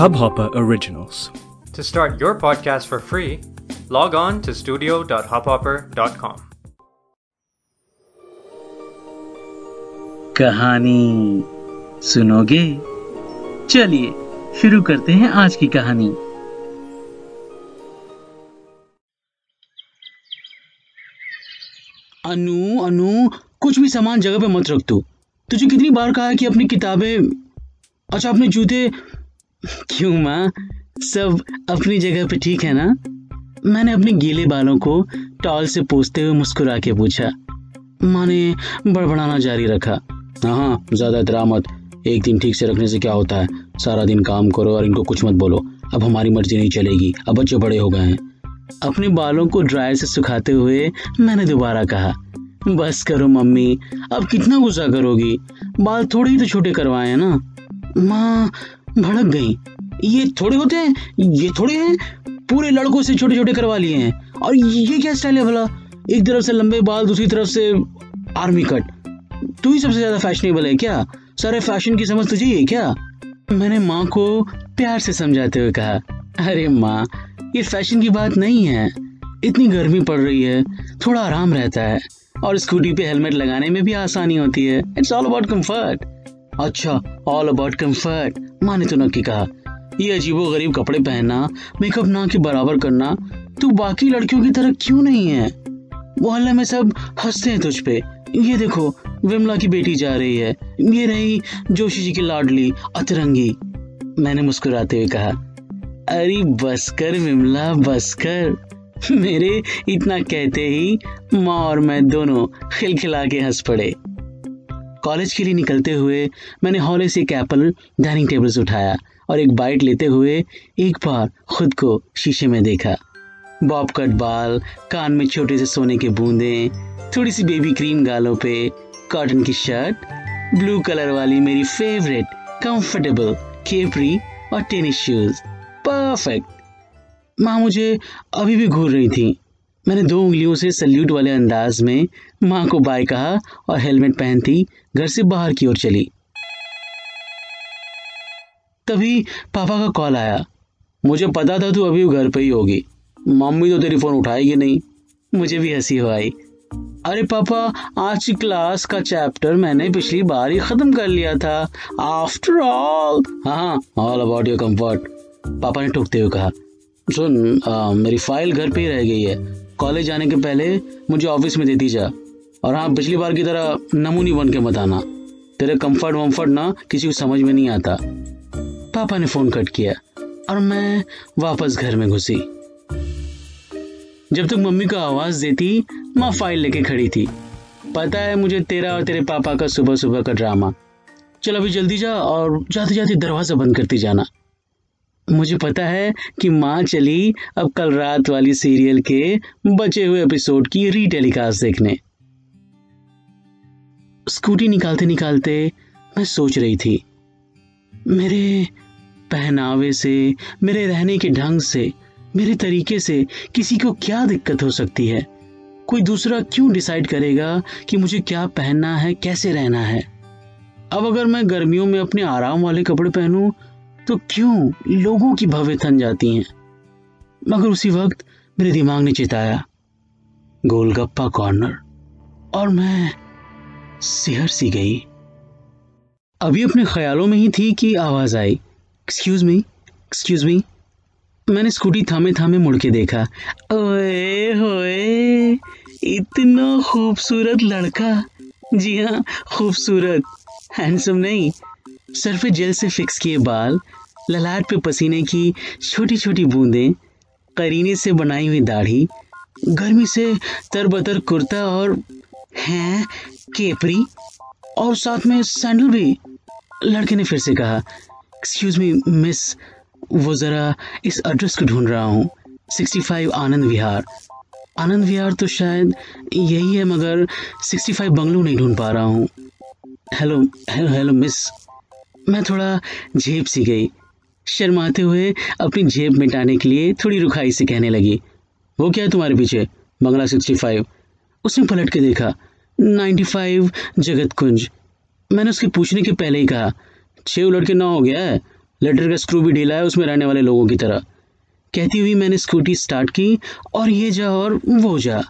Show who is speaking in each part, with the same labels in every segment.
Speaker 1: Hubhopper Originals.
Speaker 2: To start your podcast for free, log on to studio.hubhopper.com.
Speaker 3: कहानी सुनोगे चलिए शुरू करते हैं आज की कहानी अनु अनु कुछ भी सामान जगह पे मत रख तू तुझे कितनी बार कहा कि अपनी किताबें अच्छा अपने जूते, क्यों माँ? सब अपनी जगह पे ठीक है ना? मैंने अपने गीले बालों को टॉल से पोसते हुए मुस्कुरा के पूछा, माँ ने बड़बड़ाना जारी रखा? हाँ हाँ ज़्यादा इतरा मत। एक दिन ठीक से रखने से क्या होता है? सारा दिन काम करो और इनको कुछ मत बोलो। अब हमारी मर्ज़ी नहीं चलेगी। अब बच्चे बड़े हो गए हैं। अपने बालों को ड्रायर से सुखाते हुए मैंने दोबारा कहा बस करो मम्मी, अब कितना गुस्सा करोगी? बाल थोड़े ही तो छोटे करवाए ना। माँ, भड़क गई। ये थोड़े होते हैं? ये थोड़े हैं? पूरे लड़कों से छोटे छोटे करवा लिए हैं। और ये क्या स्टाइल है भला? एक तरफ़ से लंबे बाल, दूसरी तरफ़ से आर्मी कट तू ही सबसे ज़्यादा फैशनेबल है क्या? सारे फ़ैशन की समझ तुझे है क्या? मैंने माँ को प्यार से समझाते हुए कहा, अरे माँ, ये फ़ैशन की बात नहीं है। इतनी गर्मी पड़ रही है, थोड़ा आराम रहता है। और स्कूटी पे हेलमेट लगाने में भी आसानी होती है। इट्स ऑल अबाउट कंफर्ट अच्छा ऑल अबाउट कंफर्ट माँ ने तो नक्की कहा? ये अजीबो गरीब कपड़े पहनना मेकअप ना के बराबर करना, तू बाकी लड़कियों की तरह क्यों नहीं है? मोहल्ले में सब हँसते हैं तुझ पे। ये देखो, विमला की बेटी जा रही है। ये रही जोशी जी की लाडली, अतरंगी। मैंने मुस्कुराते हुए कहा, अरे बस कर विमला, बस कर। मेरे इतना कहते ही माँ और मैं दोनों खिलखिला के हंस पड़े। कॉलेज के लिए निकलते हुए मैंने हॉले से एक एप्पल डाइनिंग टेबल से उठाया और एक बाइट लेते हुए एक बार खुद को शीशे में देखा। बॉब कट बाल, कान में छोटे से सोने के बूंदे, थोड़ी सी बेबी क्रीम गालों पे कॉटन की शर्ट ब्लू कलर वाली मेरी फेवरेट कंफर्टेबल केपरी और टेनिस शूज़ परफेक्ट माँ मुझे अभी भी घूर रही थी। मैंने दो उंगलियों से सल्यूट वाले अंदाज में माँ को बाय कहा और हेलमेट पहनती घर से बाहर की ओर चली। तभी पापा का कॉल आया। मुझे पता था तू अभी घर पे ही होगी। मम्मी तो तेरी फ़ोन उठाएगी नहीं। मुझे भी हँसी हो आई। अरे पापा, आज की क्लास का चैप्टर मैंने पिछली बार ही खत्म कर लिया था। आफ्टर ऑल हाँ ऑल अबाउट योर कंफर्ट पापा ने टूकते हुए कहा सुन आ, मेरी फ़ाइल घर पे ही रह गई है। कॉलेज जाने के पहले मुझे ऑफ़िस में देती जा। और हाँ पिछली बार की तरह नमूनी बन के मत आना। तेरे कंफर्ट वम्फर्ट ना किसी को समझ में नहीं आता। पापा ने फ़ोन कट किया और मैं वापस घर में घुसी। जब तक मम्मी को आवाज़ देती माँ फ़ाइल लेके खड़ी थी। पता है मुझे तेरा और तेरे पापा का सुबह सुबह का ड्रामा चल अभी जल्दी जा और जाते जाते दरवाज़ा बंद करती जाना। मुझे पता है कि माँ चली अब कल रात वाली सीरियल के बचे हुए एपिसोड की रीटेलीकास्ट देखने। स्कूटी निकालते निकालते मैं सोच रही थी, मेरे पहनावे से, मेरे रहने के ढंग से, मेरे तरीके से किसी को क्या दिक्कत हो सकती है? कोई दूसरा क्यों डिसाइड करेगा कि मुझे क्या पहनना है, कैसे रहना है? अब अगर मैं गर्मियों में अपने आराम वाले कपड़े पहनूं तो क्यों लोगों की भवे थन जाती हैं? मगर उसी वक्त मेरे दिमाग ने चिताया, गोलगप्पा कॉर्नर। और मैं सिहर सी गई। अभी अपने ख्यालों में ही थी कि आवाज़ आई। एक्सक्यूज मी एक्सक्यूज मी मैंने स्कूटी थामे थामे मुड़ के देखा। ओए होए, इतना खूबसूरत लड़का। जी हाँ खूबसूरत। हैंडसम नहीं। सर पे जेल से फिक्स किए बाल, ललाट पे पसीने की छोटी छोटी बूंदें, करीने से बनाई हुई दाढ़ी, गर्मी से तरबतर कुर्ता और हैं, केपरी, और साथ में सैंडल भी। लड़के ने फिर से कहा एक्सक्यूज मी मिस वो ज़रा इस एड्रेस को ढूंढ रहा हूँ सिक्सटी फाइव आनंद विहार। आनंद विहार तो शायद यही है, मगर सिक्सटी फाइव बंगलू नहीं ढूंढ पा रहा हूँ। हेलो हेलो हेलो मिस मैं थोड़ा झेप सी गई। शर्माते हुए अपनी जेब मिटाने के लिए थोड़ी रुखाई से कहने लगी, वो क्या है तुम्हारे पीछे? बंगला सिक्सटी फाइव उसने पलट के देखा नाइन्टी फाइव जगत कुंज। मैंने उसके पूछने के पहले ही कहा छः उलट के ना हो गया है, लेटर का स्क्रू भी ढीला है, उसमें रहने वाले लोगों की तरह। कहती हुई मैंने स्कूटी स्टार्ट की, और ये जा, और वो जा।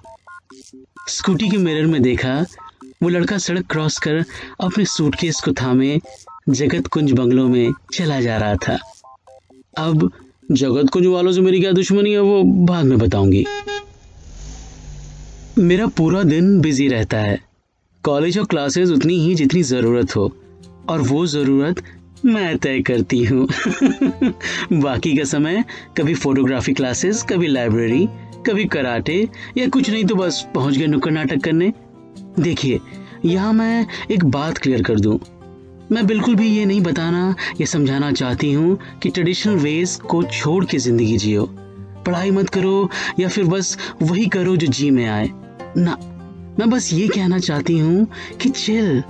Speaker 3: स्कूटी के मिरर में देखा, वो लड़का सड़क क्रॉस कर अपने सूटकेस को थामे जगत कुंज बंगलों में चला जा रहा था। अब जगत कुंज वालों से मेरी क्या दुश्मनी है वो बाद में बताऊँगी। मेरा पूरा दिन बिज़ी रहता है। कॉलेज और क्लासेस उतनी ही जितनी ज़रूरत हो, और वो ज़रूरत मैं तय करती हूँ। बाकी का समय, कभी फोटोग्राफी क्लासेस, कभी लाइब्रेरी, कभी कराटे, या कुछ नहीं तो बस पहुँच गए नुक्कड़ नाटक करने। देखिए, यहाँ मैं एक बात क्लियर कर दूँ। मैं बिल्कुल भी ये नहीं बताना या समझाना चाहती हूँ कि ट्रेडिशनल वेज को छोड़ के ज़िंदगी जियो। पढ़ाई मत करो या फिर बस वही करो जो जी में आए। ना, मैं बस ये कहना चाहती हूँ कि चिल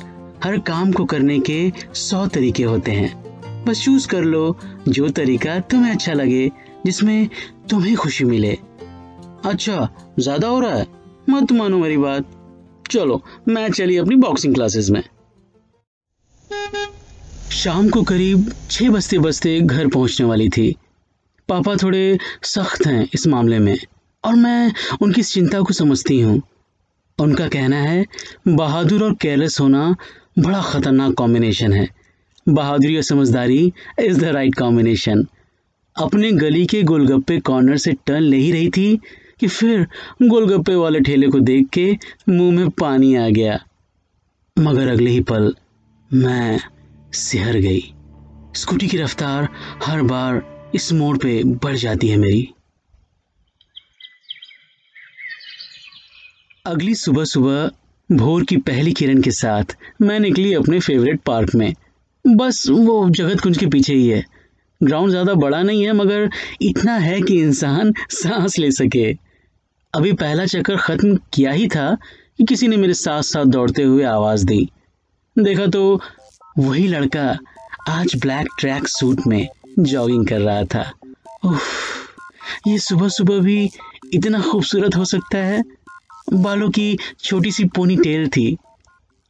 Speaker 3: हर काम को करने के सौ तरीके होते हैं। बस चूज़ कर लो जो तरीका तुम्हें अच्छा लगे, जिसमें तुम्हें खुशी मिले। अच्छा ज़्यादा हो रहा है? मत मानो मेरी बात। चलो, मैं चली अपनी बॉक्सिंग क्लासेस में। शाम को करीब छह बजते बजते घर पहुँचने वाली थी। पापा थोड़े सख्त हैं इस मामले में, और मैं उनकी चिंता को समझती हूँ। उनका कहना है, बहादुर और केयरलेस होना बड़ा खतरनाक कॉम्बिनेशन है। बहादुरी और समझदारी इज़ द राइट कॉम्बिनेशन अपने गली के गोलगप्पे कॉर्नर से टर्न ले ही रही थी कि फिर गोलगप्पे वाले ठेले को देख के मुँह में पानी आ गया। मगर अगले ही पल मैं सिहर गई। स्कूटी की रफ्तार हर बार इस मोड़ पे बढ़ जाती है मेरी। अगली सुबह सुबह भोर की पहली किरण के साथ मैं निकली अपने फेवरेट पार्क में। बस वो जगत कुंज के पीछे ही है। ग्राउंड ज़्यादा बड़ा नहीं है, मगर इतना है कि इंसान सांस ले सके। अभी पहला चक्कर ख़त्म किया ही था कि किसी ने मेरे साथ साथ दौड़ते हुए आवाज़ दी। देखा तो वही लड़का आज ब्लैक ट्रैक सूट में जॉगिंग कर रहा था। ये सुबह सुबह भी इतना खूबसूरत हो सकता है? बालों की छोटी सी पोनी टेल थी।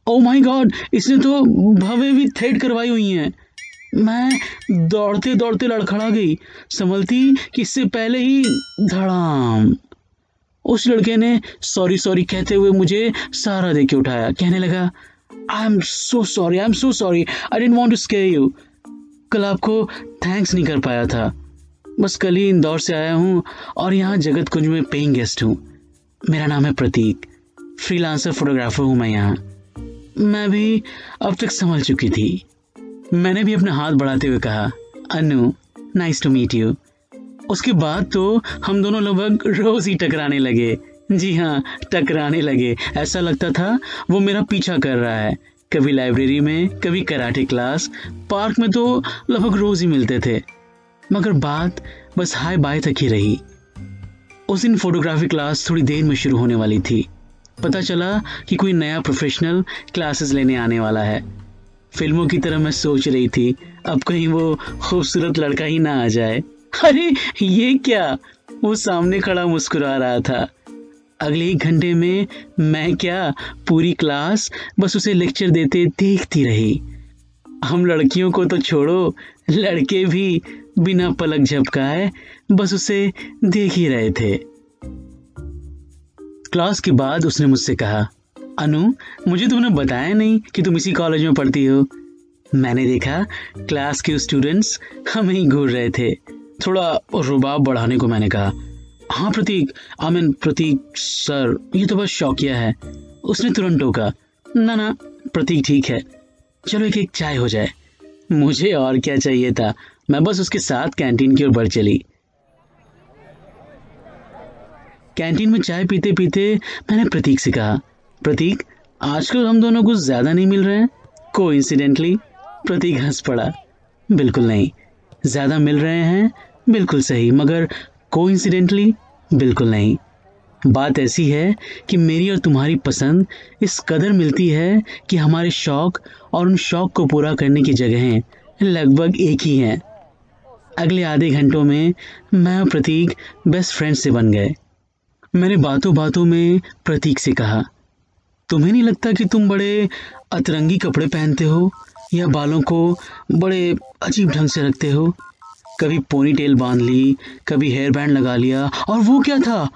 Speaker 3: ओ माय गॉड इसने तो भवे भी थ्रेड करवाई हुई हैं। मैं दौड़ते दौड़ते लड़खड़ा गई, संभलती कि इससे पहले ही धड़ाम। उस लड़के ने सॉरी सॉरी कहते हुए मुझे सहारा दे के उठाया। कहने लगा I am so sorry I am so sorry I didn't want to scare you कल आपको थैंक्स नहीं कर पाया था। बस कल ही इंदौर से आया हूँ और यहाँ जगत कुंज में पेइंग गेस्ट हूँ। मेरा नाम है प्रतीक। फ्रीलांसर फोटोग्राफर हूँ मैं यहाँ। मैं भी अब तक संभल चुकी थी। मैंने भी अपना हाथ बढ़ाते हुए कहा, Anu nice to meet you उसके बाद तो हम दोनों लगभग रोज ही टकराने लगे। जी हाँ टकराने लगे। ऐसा लगता था, वो मेरा पीछा कर रहा है। कभी लाइब्रेरी में, कभी कराटे क्लास। पार्क में तो लगभग रोज ही मिलते थे। मगर बात बस हाय बाय तक ही रही। उस दिन फोटोग्राफी क्लास थोड़ी देर में शुरू होने वाली थी। पता चला कि कोई नया प्रोफेशनल क्लासेस लेने आने वाला है। फ़िल्मों की तरह मैं सोच रही थी, अब कहीं वो खूबसूरत लड़का ही ना आ जाए। अरे, ये क्या? वो सामने खड़ा मुस्कुरा रहा था। अगले एक घंटे में मैं क्या पूरी क्लास बस उसे लेक्चर देते देखती रही। हम लड़कियों को तो छोड़ो, लड़के भी बिना पलक झपकाए बस उसे देख ही रहे थे। क्लास के बाद उसने मुझसे कहा, अनु, मुझे तुमने बताया नहीं कि तुम इसी कॉलेज में पढ़ती हो? मैंने देखा, क्लास के स्टूडेंट्स हमें ही घूर रहे थे। थोड़ा रुबाब बढ़ाने को मैंने कहा हाँ प्रतीक। आई मीन प्रतीक, सर, ये तो बस शौकिया है। उसने तुरंत टोका। ना ना, प्रतीक ठीक है। चलो एक एक चाय हो जाए। मुझे और क्या चाहिए था? मैं बस उसके साथ कैंटीन की ओर बढ़ चली। कैंटीन में चाय पीते पीते मैंने प्रतीक से कहा, प्रतीक, आजकल हम दोनों कुछ ज़्यादा नहीं मिल रहे हैं? को इंसिडेंटली प्रतीक हंस पड़ा। बिल्कुल नहीं। ज़्यादा मिल रहे हैं, बिल्कुल सही, मगर को इंसिडेंटली बिल्कुल नहीं। बात ऐसी है कि मेरी और तुम्हारी पसंद इस कदर मिलती है कि हमारे शौक और उन शौक को पूरा करने की जगहें लगभग एक ही हैं। अगले आधे घंटों में मैं और प्रतीक बेस्ट फ्रेंड से बन गए। मैंने बातों बातों में प्रतीक से कहा, तुम्हें नहीं लगता कि तुम बड़े अतरंगी कपड़े पहनते हो या बालों को बड़े अजीब ढंग से रखते हो? कभी पोनी टेल बाँध ली, कभी हेयर बैंड लगा लिया। और वो क्या था?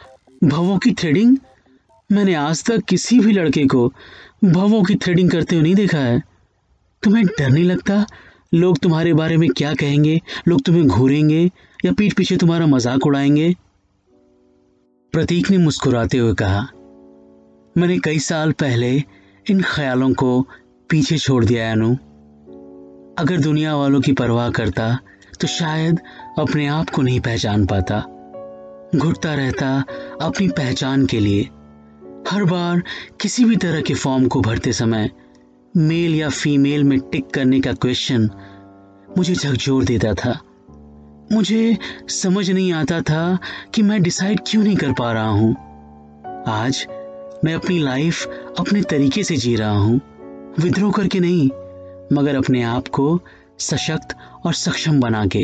Speaker 3: भवों की थ्रेडिंग मैंने आज तक किसी भी लड़के को भवों की थ्रेडिंग करते हुए नहीं देखा है। तुम्हें डर नहीं लगता? लोग तुम्हारे बारे में क्या कहेंगे? लोग तुम्हें घूरेंगे या पीठ पीछे तुम्हारा मज़ाक उड़ाएँगे? प्रतीक ने मुस्कुराते हुए कहा, मैंने कई साल पहले इन ख्यालों को पीछे छोड़ दिया अनु। अगर दुनिया वालों की परवाह करता तो शायद अपने आप को नहीं पहचान पाता। घुटता रहता अपनी पहचान के लिए। हर बार किसी भी तरह के फॉर्म को भरते समय मेल या फीमेल में टिक करने का क्वेश्चन मुझे झकझोर देता था। मुझे समझ नहीं आता था कि मैं डिसाइड क्यों नहीं कर पा रहा हूँ। आज मैं अपनी लाइफ अपने तरीके से जी रहा हूँ। विद्रोह करके नहीं, मगर अपने आप को सशक्त और सक्षम बना के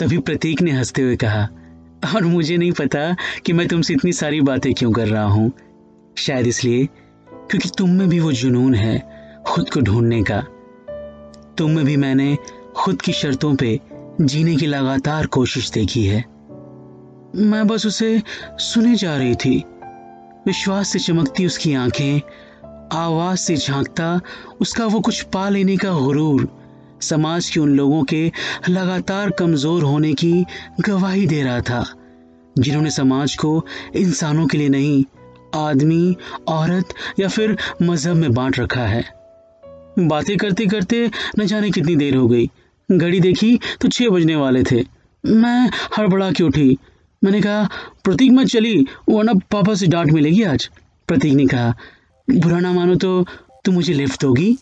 Speaker 3: तभी प्रतीक ने हँसते हुए कहा, और मुझे नहीं पता कि मैं तुमसे इतनी सारी बातें क्यों कर रहा हूँ। शायद इसलिए क्योंकि तुम में भी वो जुनून है खुद को ढूँढने का। तुम में भी मैंने खुद की शर्तों पे जीने की लगातार कोशिश देखी है। मैं बस उसे सुने जा रही थी। विश्वास से चमकती उसकी आँखें आवाज़ से झांकता उसका वो कुछ पा लेने का गुरूर समाज के उन लोगों के लगातार कमज़ोर होने की गवाही दे रहा था, जिन्होंने समाज को इंसानों के लिए नहीं, आदमी, औरत या फिर मज़हब में बांट रखा है। बातें करते करते न जाने कितनी देर हो गई। घड़ी देखी तो छह बजने वाले थे। मैं हड़बड़ा के उठी। मैंने कहा, प्रतीक मत चली वरना पापा से डांट मिलेगी आज? प्रतीक ने कहा बुरा ना मानो तो तुम मुझे लिफ्ट दोगी?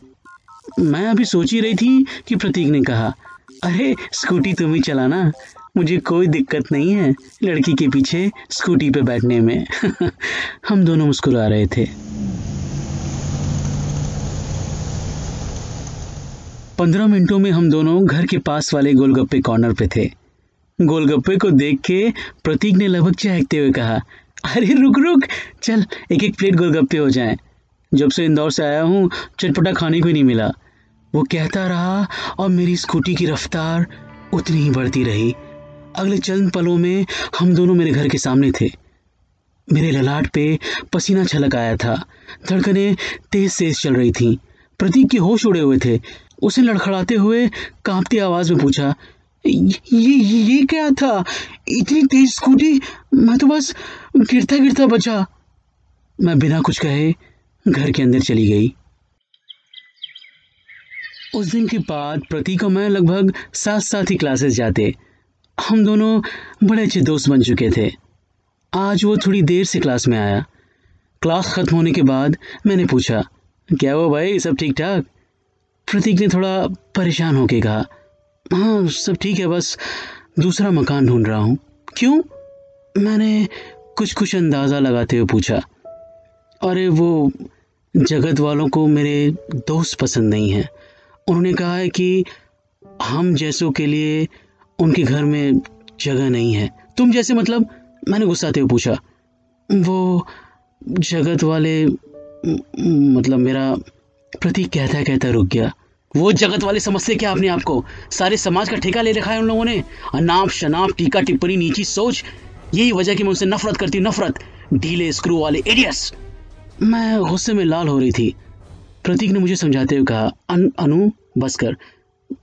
Speaker 3: मैं अभी सोच ही रही थी कि प्रतीक ने कहा, अरे, स्कूटी तुम ही चलाना। मुझे कोई दिक्कत नहीं है लड़की के पीछे स्कूटी पे बैठने में। हम दोनों मुस्कुरा रहे थे। पंद्रह मिनटों में हम दोनों घर के पास वाले गोलगप्पे कॉर्नर पे थे। गोलगप्पे को देख के प्रतीक ने लगभग चहकते हुए कहा, अरे, रुक रुक, चल एक एक प्लेट गोलगप्पे हो जाएँ। जब से इंदौर से आया हूँ, चटपटा खाने को ही नहीं मिला। वो कहता रहा और मेरी स्कूटी की रफ्तार उतनी ही बढ़ती रही। अगले चंद पलों में हम दोनों मेरे घर के सामने थे। मेरे ललाट पे पसीना छलक आया था। धड़कने तेज तेज चल रही थी। प्रतीक के होश उड़े हुए थे। उसने लड़खड़ाते हुए कांपती आवाज़ में पूछा, ये ये क्या था? इतनी तेज स्कूटी? मैं तो बस गिरता गिरता बचा। मैं बिना कुछ कहे घर के अंदर चली गई। उस दिन के बाद प्रतीक और मैं लगभग साथ साथ ही क्लासेस जाते। हम दोनों बड़े अच्छे दोस्त बन चुके थे। आज वो थोड़ी देर से क्लास में आया। क्लास खत्म होने के बाद मैंने पूछा, क्या वो भाई? सब ठीक ठाक प्रतीक ने थोड़ा परेशान होके कहा हाँ सब ठीक है, बस दूसरा मकान ढूंढ रहा हूँ। क्यों? मैंने कुछ कुछ अंदाज़ा लगाते हुए पूछा, अरे, वो जगत वालों को मेरे दोस्त पसंद नहीं हैं। उन्होंने कहा है कि हम जैसों के लिए उनके घर में जगह नहीं है। तुम जैसे मतलब मैंने गुस्साते हुए पूछा, वो जगत वाले मतलब मेरा प्रतीक कहता कहता रुक गया। वो जगत वाले समझते क्या आपने आपको सारे समाज का ठेका ले रखा है उन लोगों ने। अनाप शनाप, टीका टिप्पणी, नीची सोच, यही वजह कि मैं उनसे नफरत करती नफरत। ढीले स्क्रू वाले एडियस मैं गुस्से में लाल हो रही थी। प्रतीक ने मुझे समझाते हुए कहा अन, अनु बस कर।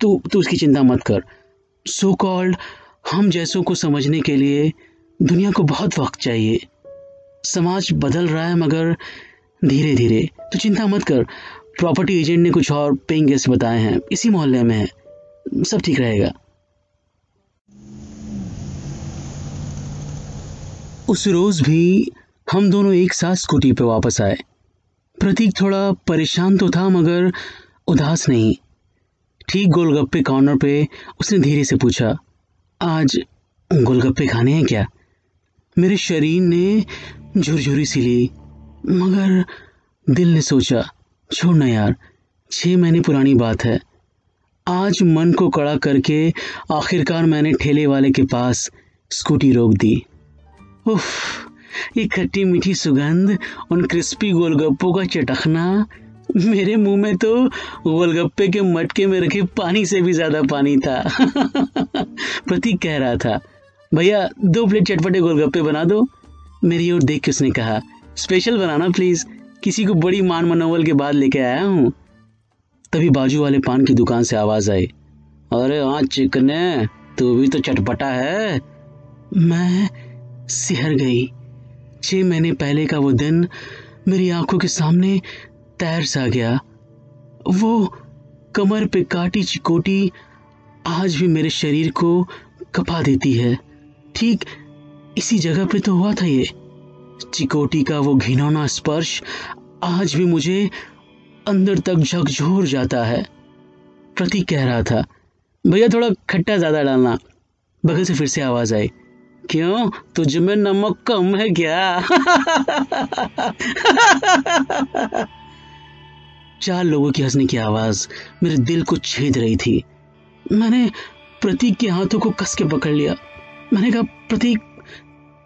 Speaker 3: तू तू उसकी चिंता मत कर। सो कॉल्ड हम जैसों को समझने के लिए दुनिया को बहुत वक्त चाहिए। समाज बदल रहा है मगर धीरे धीरे तो चिंता मत कर। प्रॉपर्टी एजेंट ने कुछ और पेइंग गेस्ट बताए हैं। इसी मोहल्ले में है। सब ठीक रहेगा। उस रोज भी हम दोनों एक साथ स्कूटी पे वापस आए। प्रतीक थोड़ा परेशान तो था, मगर उदास नहीं। ठीक गोलगप्पे कॉर्नर पे उसने धीरे से पूछा, आज गोलगप्पे खाने हैं क्या? मेरे शरीर ने झुरझुरी सी ली, मगर दिल ने सोचा छोड़ना यार छः महीने पुरानी बात है। आज मन को कड़ा करके आखिरकार मैंने ठेले वाले के पास स्कूटी रोक दी। उफ ये खट्टी मीठी सुगंध उन क्रिस्पी गोलगप्पों का चटकना मेरे मुँह में तो गोलगप्पे के मटके में रखे पानी से भी ज़्यादा पानी था। प्रतीक कह रहा था, भैया, दो प्लेट चटपटे गोलगप्पे बना दो। मेरी ओर देख के उसने कहा, स्पेशल बनाना, प्लीज़। किसी को बड़ी मान मनोवल के बाद लेके आया हूँ। तभी बाजू वाले पान की दुकान से आवाज़ आई, अरे हाँ चिकने, तू भी तो चटपटा है। मैं सिहर गई। छह महीने पहले का वो दिन मेरी आँखों के सामने तैर सा गया। वो कमर पे काटी चिकोटी आज भी मेरे शरीर को कपा देती है। ठीक इसी जगह पे तो हुआ था ये। चिकोटी का वो घिनौना स्पर्श आज भी मुझे अंदर तक झकझोर जाता है। प्रतीक कह रहा था, भैया थोड़ा खट्टा ज़्यादा डालना। बगल से फिर से आवाज़ आई क्यों? तुझ में नमक कम है क्या? चार लोगों की हंसने की आवाज़ मेरे दिल को छेद रही थी। मैंने प्रतीक के हाथों को कस के पकड़ लिया। मैंने कहा, प्रतीक,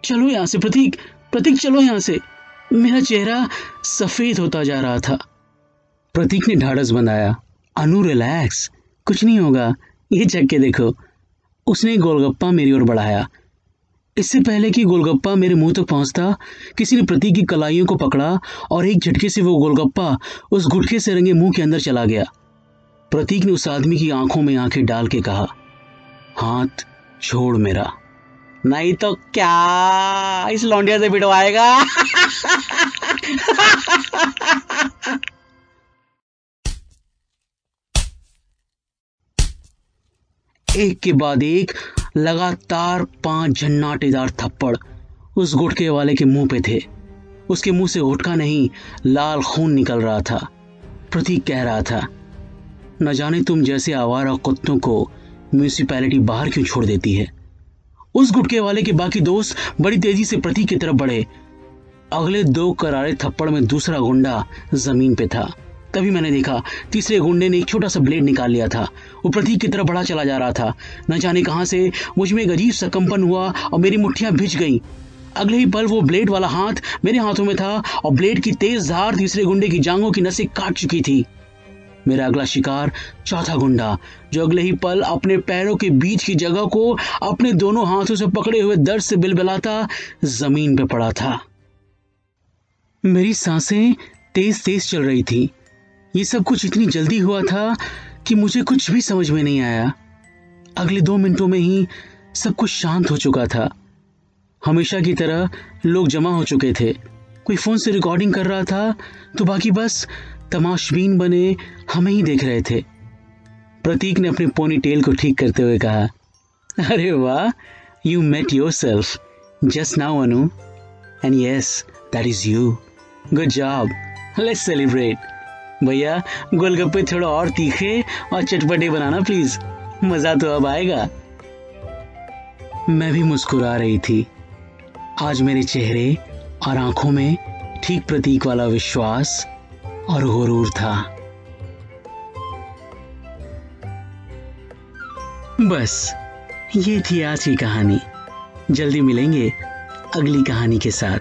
Speaker 3: चलो यहाँ से, प्रतीक प्रतीक, चलो यहाँ से। मेरा चेहरा सफ़ेद होता जा रहा था। प्रतीक ने ढाढ़स बंधाया। अनु रिलैक्स कुछ नहीं होगा। ये चक के देखो। उसने गोलगप्पा मेरी ओर बढ़ाया। इससे पहले कि गोलगप्पा मेरे मुँह तक पहुँचता, किसी ने प्रतीक की कलाइयों को पकड़ा और एक झटके से वो गोलगप्पा उस गुटखे से रंगे मुँह के अंदर चला गया। प्रतीक ने उस आदमी की आँखों में आँखें डाल के कहा, हाथ छोड़ मेरा। नहीं तो क्या इस लौंडिया से बिटवाएगा एक के बाद एक लगातार पाँच झन्नाटेदार थप्पड़ उस गुटके वाले के मुँह पे थे। उसके मुँह से गुटका नहीं, लाल खून निकल रहा था। प्रतीक कह रहा था, न जाने तुम जैसे आवारा कुत्तों को म्यूनिसिपैलिटी बाहर क्यों छोड़ देती है? उस गुटके वाले के बाकी दोस्त बड़ी तेज़ी से प्रतीक की तरफ़ बढ़े। अगले दो करारे थप्पड़ में दूसरा गुंडा ज़मीन पे था। तभी मैंने देखा, तीसरे गुंडे ने एक छोटा सा ब्लेड निकाल लिया था। वो प्रतीक की तरफ़ बढ़ा चला जा रहा था। न जाने कहाँ से मुझमें एक अजीब सा कंपन हुआ और मेरी मुठ्ठियाँ भिज गई। अगले ही पल वो ब्लेड वाला हाथ मेरे हाथों में था और ब्लेड की तेज धार तीसरे गुंडे की जांगों की नसें काट चुकी थी। मेरा अगला शिकार चौथा गुंडा, जो अगले ही पल अपने पैरों के बीच की जगह को अपने दोनों हाथों से पकड़े हुए दर्द से बिलबिलाता ज़मीन पर पड़ा था। मेरी साँसें तेज तेज चल रही थी। ये सब कुछ इतनी जल्दी हुआ था कि मुझे कुछ भी समझ में नहीं आया। अगले दो मिनटों में ही सब कुछ शांत हो चुका था। हमेशा की तरह लोग जमा हो चुके थे। कोई फ़ोन से रिकॉर्डिंग कर रहा था तो बाकी बस तमाशबीन बने हमें ही देख रहे थे। प्रतीक ने अपने पोनी टेल को ठीक करते हुए कहा, अरे वाह you met yourself just now Anu. And yes that is you good job let's celebrate भैया, गोलगप्पे थोड़ा और तीखे और चटपटे बनाना प्लीज़ मज़ा तो अब आएगा। मैं भी मुस्कुरा रही थी। आज मेरे चेहरे और आँखों में ठीक प्रतीक वाला विश्वास और गुरूर था। बस, ये थी आज की कहानी। जल्दी मिलेंगे अगली कहानी के साथ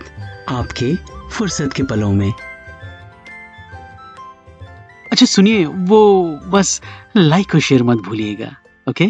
Speaker 3: आपके फुर्सत के पलों में। अच्छा सुनिए, वो बस लाइक और शेयर मत भूलिएगा ओके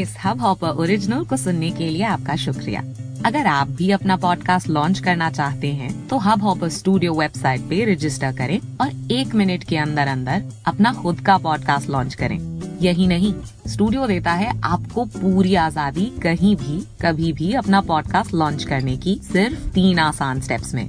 Speaker 1: इस हब हॉपर ओरिजिनल को सुनने के लिए आपका शुक्रिया। अगर आप भी अपना पॉडकास्ट लॉन्च करना चाहते हैं तो हब हॉपर स्टूडियो वेबसाइट पे रजिस्टर करें और एक मिनट के अंदर अंदर अपना खुद का पॉडकास्ट लॉन्च करें। यही नहीं स्टूडियो देता है आपको पूरी आज़ादी कहीं भी, कभी भी अपना पॉडकास्ट लॉन्च करने की सिर्फ़ तीन आसान स्टेप्स में।